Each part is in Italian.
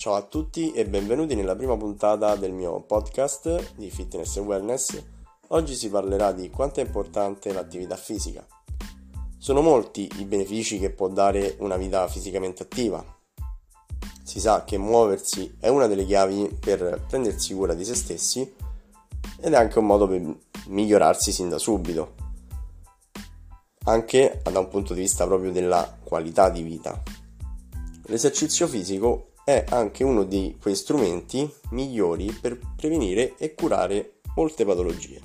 Ciao a tutti e benvenuti nella prima puntata del mio podcast di fitness e wellness. Oggi si parlerà di quanto è importante l'attività fisica. Sono molti i benefici che può dare una vita fisicamente attiva. Si sa che muoversi è una delle chiavi per prendersi cura di se stessi ed è anche un modo per migliorarsi sin da subito, anche da un punto di vista proprio della qualità di vita. L'esercizio fisico è anche uno di quei strumenti migliori per prevenire e curare molte patologie.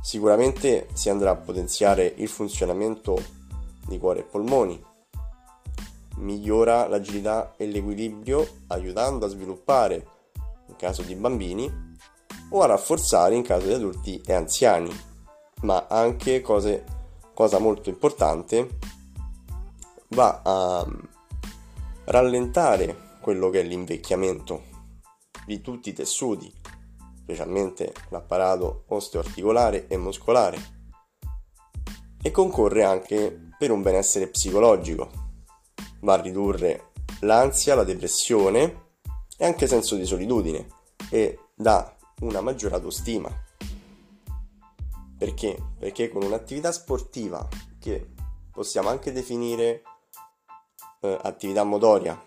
Sicuramente si andrà a potenziare il funzionamento di cuore e polmoni, migliora l'agilità e l'equilibrio aiutando a sviluppare in caso di bambini o a rafforzare in caso di adulti e anziani, ma anche cose, cosa molto importante va a rallentare quello che è l'invecchiamento di tutti i tessuti, specialmente l'apparato osteoarticolare e muscolare, e concorre anche per un benessere psicologico. Va a ridurre l'ansia, la depressione e anche senso di solitudine e dà una maggiore autostima. Perché? Perché con un'attività sportiva che possiamo anche definire eh, attività motoria.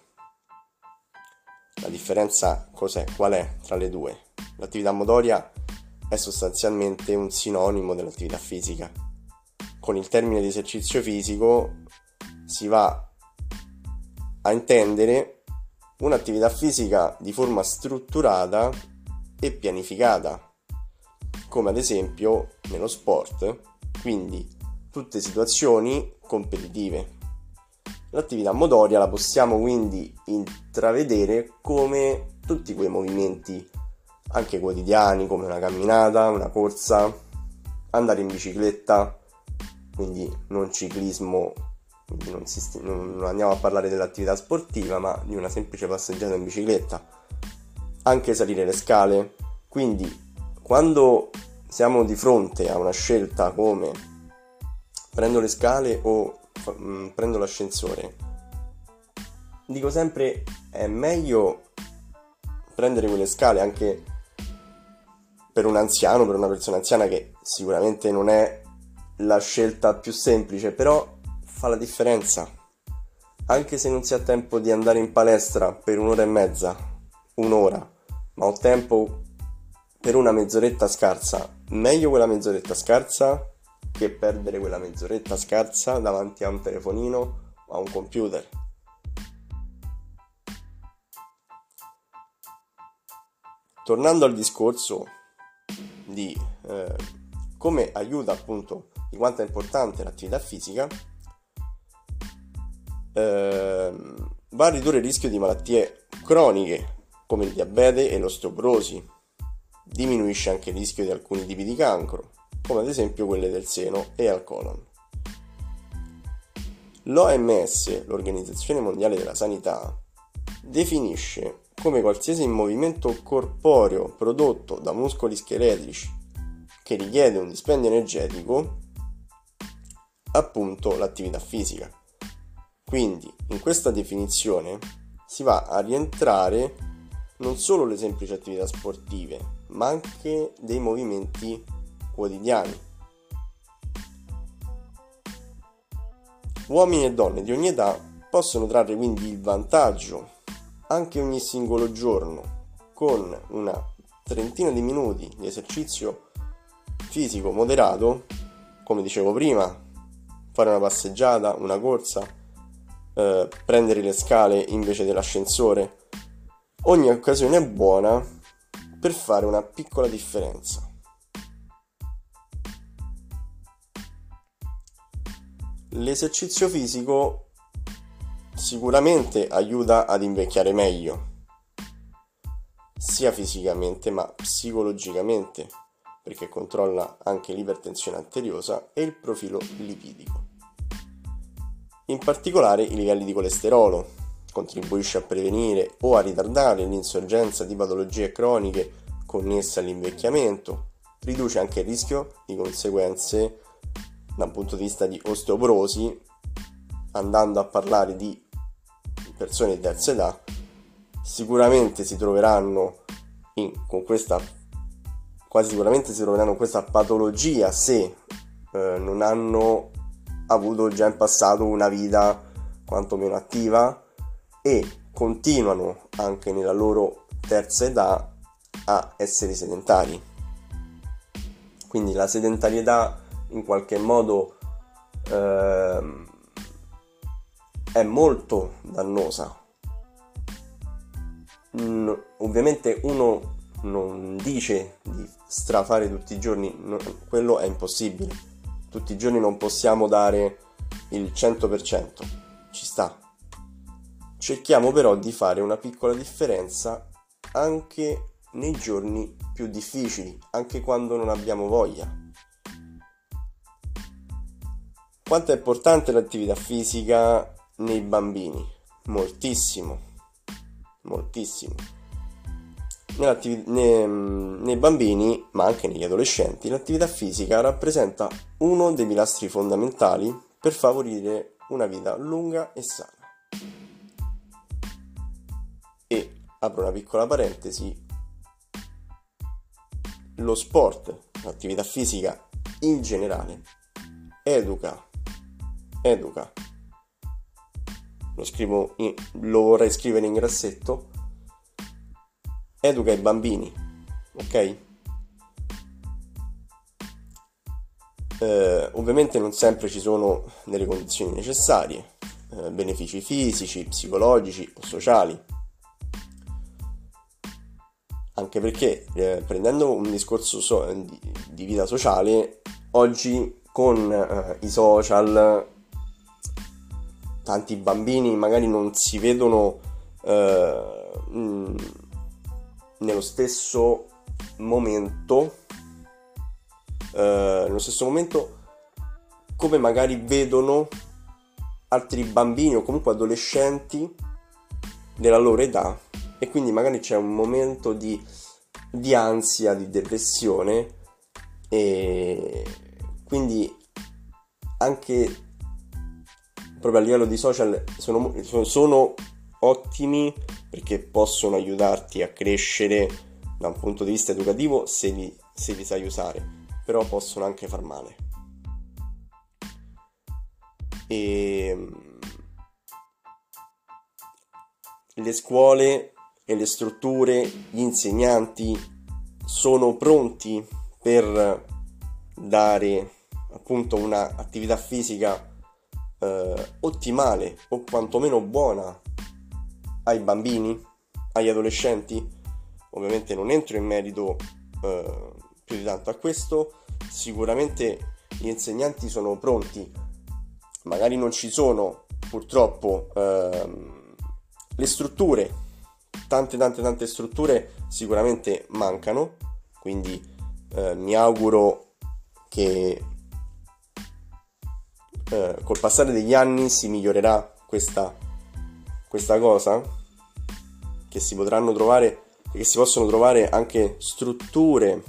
La differenza cos'è? Qual è tra le due? L'attività motoria è sostanzialmente un sinonimo dell'attività fisica. Con il termine di esercizio fisico si va a intendere un'attività fisica di forma strutturata e pianificata, come ad esempio nello sport, quindi tutte situazioni competitive. L'attività motoria la possiamo quindi intravedere come tutti quei movimenti anche quotidiani come una camminata, una corsa, andare in bicicletta, quindi non ciclismo, quindi non, si, non andiamo a parlare dell'attività sportiva ma di una semplice passeggiata in bicicletta, anche salire le scale, quindi quando siamo di fronte a una scelta come prendo le scale o prendo l'ascensore, dico sempre è meglio prendere quelle scale anche per un anziano, per una persona anziana che sicuramente non è la scelta più semplice, però fa la differenza. Anche se non si ha tempo di andare in palestra per un'ora e mezza, un'ora, ma ho tempo per una mezz'oretta scarsa, meglio quella mezz'oretta scarsa che perdere quella mezz'oretta scarsa davanti a un telefonino o a un computer. Tornando al discorso di eh, come aiuta appunto di quanto è importante l'attività fisica, eh, va a ridurre il rischio di malattie croniche come il diabete e l'osteoporosi, diminuisce anche il rischio di alcuni tipi di cancro, come ad esempio quelle del seno e al colon. L'OMS, l'Organizzazione Mondiale della Sanità, definisce come qualsiasi movimento corporeo prodotto da muscoli scheletrici che richiede un dispendio energetico appunto l'attività fisica. Quindi in questa definizione si va a rientrare non solo le semplici attività sportive, ma anche dei movimenti quotidiani. Uomini e donne di ogni età possono trarre quindi il vantaggio anche ogni singolo giorno con una trentina di minuti di esercizio fisico moderato, come dicevo prima, fare una passeggiata, una corsa, eh, prendere le scale invece dell'ascensore. Ogni occasione è buona per fare una piccola differenza. L'esercizio fisico sicuramente aiuta ad invecchiare meglio, sia fisicamente ma psicologicamente, perché controlla anche l'ipertensione arteriosa e il profilo lipidico. In particolare i livelli di colesterolo, contribuisce a prevenire o a ritardare l'insorgenza di patologie croniche connesse all'invecchiamento, riduce anche il rischio di conseguenze da un punto di vista di osteoporosi, andando a parlare di persone di terza età, sicuramente si troveranno in, con questa quasi sicuramente si troveranno questa patologia se eh, non hanno avuto già in passato una vita quantomeno attiva e continuano anche nella loro terza età a essere sedentari. Quindi la sedentarietà in qualche modo eh, è molto dannosa. Mm, ovviamente uno non dice di strafare tutti i giorni, no, quello è impossibile. Tutti i giorni non possiamo dare il 100%, ci sta. Cerchiamo però di fare una piccola differenza anche nei giorni più difficili, anche quando non abbiamo voglia. Quanto è importante l'attività fisica nei bambini? Moltissimo, moltissimo nei, nei bambini, ma anche negli adolescenti, l'attività fisica rappresenta uno dei pilastri fondamentali per favorire una vita lunga e sana. E apro una piccola parentesi, lo sport, l'attività fisica in generale, educa, educa, lo, scrivo in, lo vorrei scrivere in grassetto, educa i bambini, ok? Eh, ovviamente non sempre ci sono delle condizioni necessarie, eh, benefici fisici, psicologici o sociali. Anche perché eh, prendendo un discorso so- di, di, vita sociale, oggi con eh, i social tanti bambini magari non si vedono eh, nello stesso momento eh, nello stesso momento come magari vedono altri bambini o comunque adolescenti della loro età. E quindi magari c'è un momento di, di ansia, di depressione e quindi anche proprio a livello di social sono, sono, ottimi perché possono aiutarti a crescere da un punto di vista educativo se li, se li sai usare, però possono anche far male. E ehm, le scuole e le strutture, gli insegnanti sono pronti per dare appunto un'attività fisica eh, ottimale o quantomeno buona ai bambini, agli adolescenti. Ovviamente non entro in merito eh, più di tanto a questo, sicuramente gli insegnanti sono pronti, magari non ci sono purtroppo ehm, le strutture, tante tante tante strutture sicuramente mancano, quindi eh, mi auguro che eh, col passare degli anni si migliorerà questa, questa cosa? Che si potranno trovare che si possono trovare anche strutture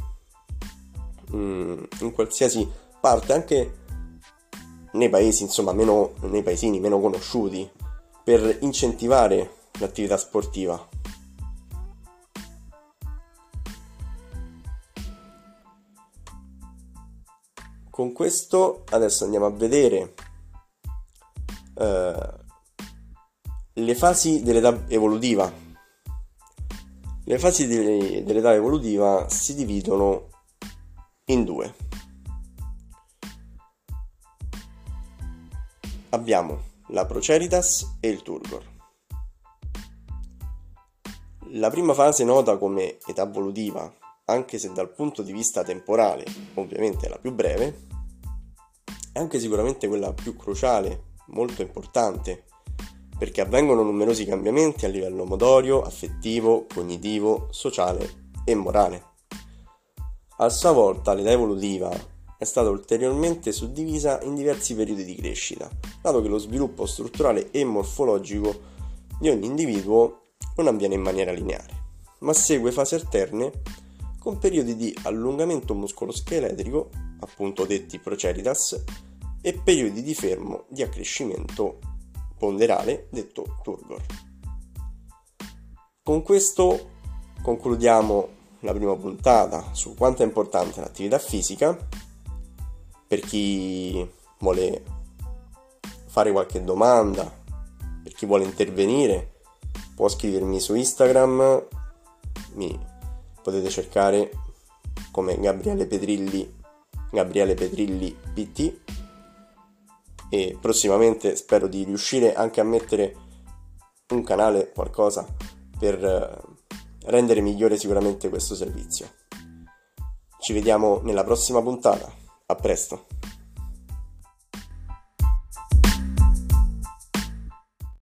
mh, mm, in qualsiasi parte anche nei paesi insomma meno nei paesini meno conosciuti per incentivare l'attività sportiva con questo adesso andiamo a vedere eh, le fasi dell'età evolutiva le fasi dell'età evolutiva si dividono in due. Abbiamo la Proceritas e il Turgor. La prima fase nota come età evolutiva, anche se dal punto di vista temporale ovviamente è la più breve, è anche sicuramente quella più cruciale, molto importante, perché avvengono numerosi cambiamenti a livello motorio, affettivo, cognitivo, sociale e morale. A sua volta l'età evolutiva è stata ulteriormente suddivisa in diversi periodi di crescita, dato che lo sviluppo strutturale e morfologico di ogni individuo non avviene in maniera lineare, ma segue fasi alterne con periodi di allungamento muscoloscheletrico, appunto detti proceritas, e periodi di fermo di accrescimento ponderale detto turgor. Con questo concludiamo la prima puntata su quanto è importante l'attività fisica. Per chi vuole fare qualche domanda, per chi vuole intervenire, può scrivermi su Instagram, mi potete cercare come Gabriele Pedrilli, Gabriele Pedrilli PT e prossimamente spero di riuscire anche a mettere un canale, qualcosa per eh, rendere migliore sicuramente questo servizio. Ci vediamo nella prossima puntata. A presto.